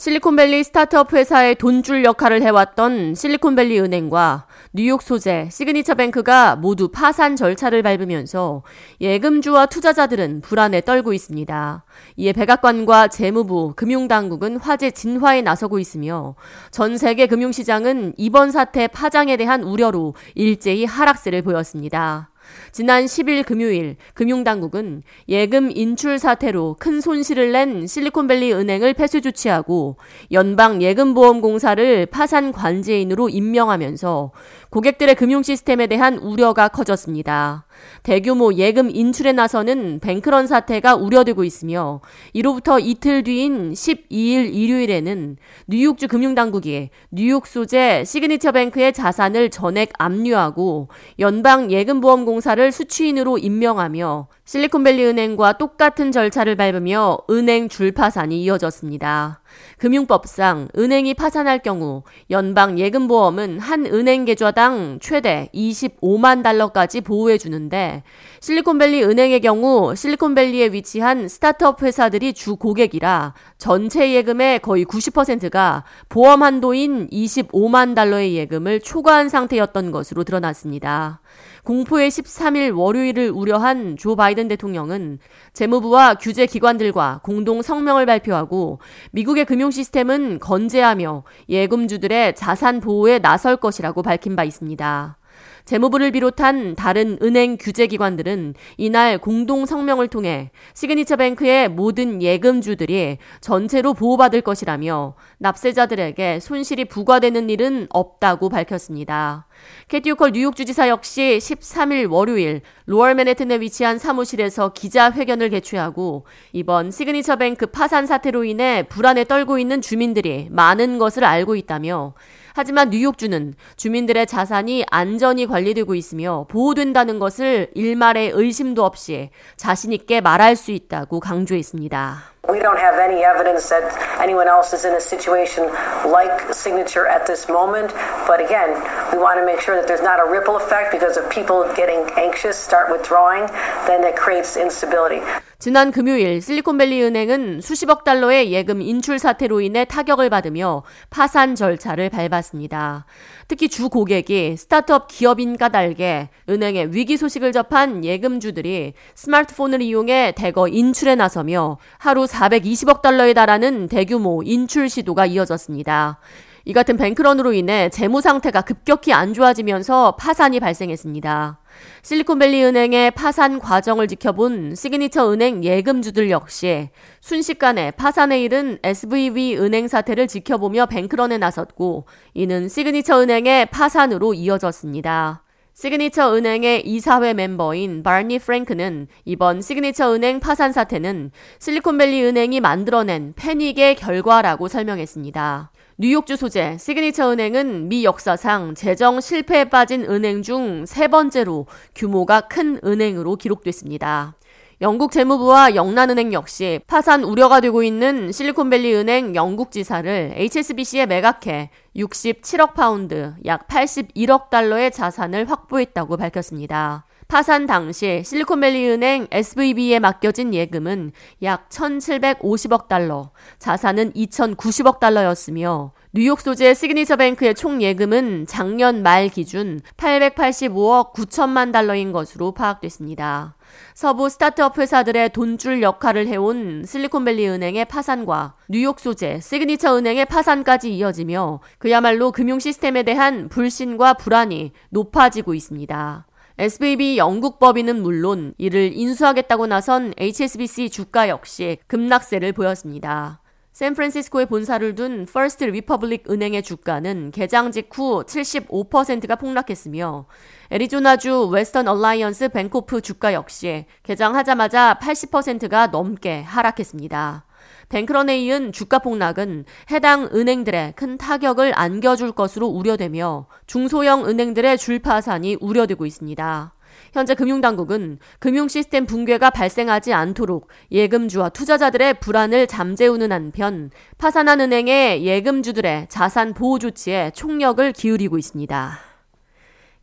실리콘밸리 스타트업 회사의 돈줄 역할을 해왔던 실리콘밸리 은행과 뉴욕 소재 시그니처 뱅크가 모두 파산 절차를 밟으면서 예금주와 투자자들은 불안에 떨고 있습니다. 이에 백악관과 재무부, 금융당국은 화재 진화에 나서고 있으며 전 세계 금융시장은 이번 사태 파장에 대한 우려로 일제히 하락세를 보였습니다. 지난 10일 금요일 금융당국은 예금 인출 사태로 큰 손실을 낸 실리콘밸리 은행을 폐쇄 조치하고 연방 예금보험공사를 파산 관제인으로 임명하면서 고객들의 금융 시스템에 대한 우려가 커졌습니다. 대규모 예금 인출에 나서는 뱅크런 사태가 우려되고 있으며 이로부터 이틀 뒤인 12일 일요일에는 뉴욕주 금융당국이 뉴욕 소재 시그니처 뱅크의 자산을 전액 압류하고 연방 예금보험공사를 수취인으로 임명하며 실리콘밸리 은행과 똑같은 절차를 밟으며 은행 줄파산이 이어졌습니다. 금융법상 은행이 파산할 경우 연방 예금보험은 한 은행 계좌당 최대 25만 달러까지 보호해 주는데 실리콘밸리 은행의 경우 실리콘밸리에 위치한 스타트업 회사들이 주 고객이라 전체 예금의 거의 90%가 보험 한도인 25만 달러의 예금을 초과한 상태였던 것으로 드러났습니다. 공포의 13일 월요일을 우려한 조 바이든 대통령은 재무부와 규제 기관들과 공동 성명을 발표하고 미국의 금융 시스템은 건재하며 예금주들의 자산 보호에 나설 것이라고 밝힌 바 있습니다. 재무부를 비롯한 다른 은행 규제 기관들은 이날 공동 성명을 통해 시그니처 뱅크의 모든 예금주들이 전체로 보호받을 것이라며 납세자들에게 손실이 부과되는 일은 없다고 밝혔습니다. 캐시 호컬 뉴욕 주지사 역시 13일 월요일 로어 맨해튼에 위치한 사무실에서 기자회견을 개최하고 이번 시그니처 뱅크 파산 사태로 인해 불안에 떨고 있는 주민들이 많은 것을 알고 있다며 하지만 뉴욕주는 주민들의 자산이 안전히 관리되고 있으며 보호된다는 것을 일말의 의심도 없이 자신있게 말할 수 있다고 강조했습니다. We don't have any evidence that anyone else is in a situation like signature at this moment. But again, we want to make sure that there's not a ripple effect because of people getting anxious, start withdrawing, then that creates instability. 지난 금요일 실리콘밸리 은행은 수십억 달러의 예금 인출 사태로 인해 타격을 받으며 파산 절차를 밟았습니다. 특히 주 고객이 스타트업 기업인 까닭에 은행의 위기 소식을 접한 예금주들이 스마트폰을 이용해 대거 인출에 나서며 하루 420억 달러에 달하는 대규모 인출 시도가 이어졌습니다. 이 같은 뱅크런으로 인해 재무 상태가 급격히 안 좋아지면서 파산이 발생했습니다. 실리콘밸리 은행의 파산 과정을 지켜본 시그니처 은행 예금주들 역시 순식간에 파산에 이른 SVB 은행 사태를 지켜보며 뱅크런에 나섰고 이는 시그니처 은행의 파산으로 이어졌습니다. 시그니처 은행의 이사회 멤버인 바니 프랭크는 이번 시그니처 은행 파산 사태는 실리콘밸리 은행이 만들어낸 패닉의 결과라고 설명했습니다. 뉴욕주 소재 시그니처 은행은 미 역사상 재정 실패에 빠진 은행 중 세 번째로 규모가 큰 은행으로 기록됐습니다. 영국 재무부와 영란은행 역시 파산 우려가 되고 있는 실리콘밸리 은행 영국 지사를 HSBC에 매각해 67억 파운드, 약 81억 달러의 자산을 확보했다고 밝혔습니다. 파산 당시 실리콘밸리 은행 SVB에 맡겨진 예금은 약 1,750억 달러, 자산은 2,090억 달러였으며 뉴욕 소재 시그니처 뱅크의 총 예금은 작년 말 기준 885억 9천만 달러인 것으로 파악됐습니다. 서부 스타트업 회사들의 돈줄 역할을 해온 실리콘밸리 은행의 파산과 뉴욕 소재 시그니처 은행의 파산까지 이어지며 그야말로 금융 시스템에 대한 불신과 불안이 높아지고 있습니다. SVB 영국 법인은 물론 이를 인수하겠다고 나선 HSBC 주가 역시 급락세를 보였습니다. 샌프란시스코에 본사를 둔 퍼스트 리퍼블릭 은행의 주가는 개장 직후 75%가 폭락했으며 애리조나주 웨스턴 얼라이언스 뱅코프 주가 역시 개장하자마자 80%가 넘게 하락했습니다. 뱅크런에 이은 주가 폭락은 해당 은행들의 큰 타격을 안겨줄 것으로 우려되며 중소형 은행들의 줄파산이 우려되고 있습니다. 현재 금융당국은 금융 시스템 붕괴가 발생하지 않도록 예금주와 투자자들의 불안을 잠재우는 한편 파산한 은행의 예금주들의 자산 보호 조치에 총력을 기울이고 있습니다.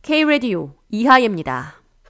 K-Radio 이하예입니다.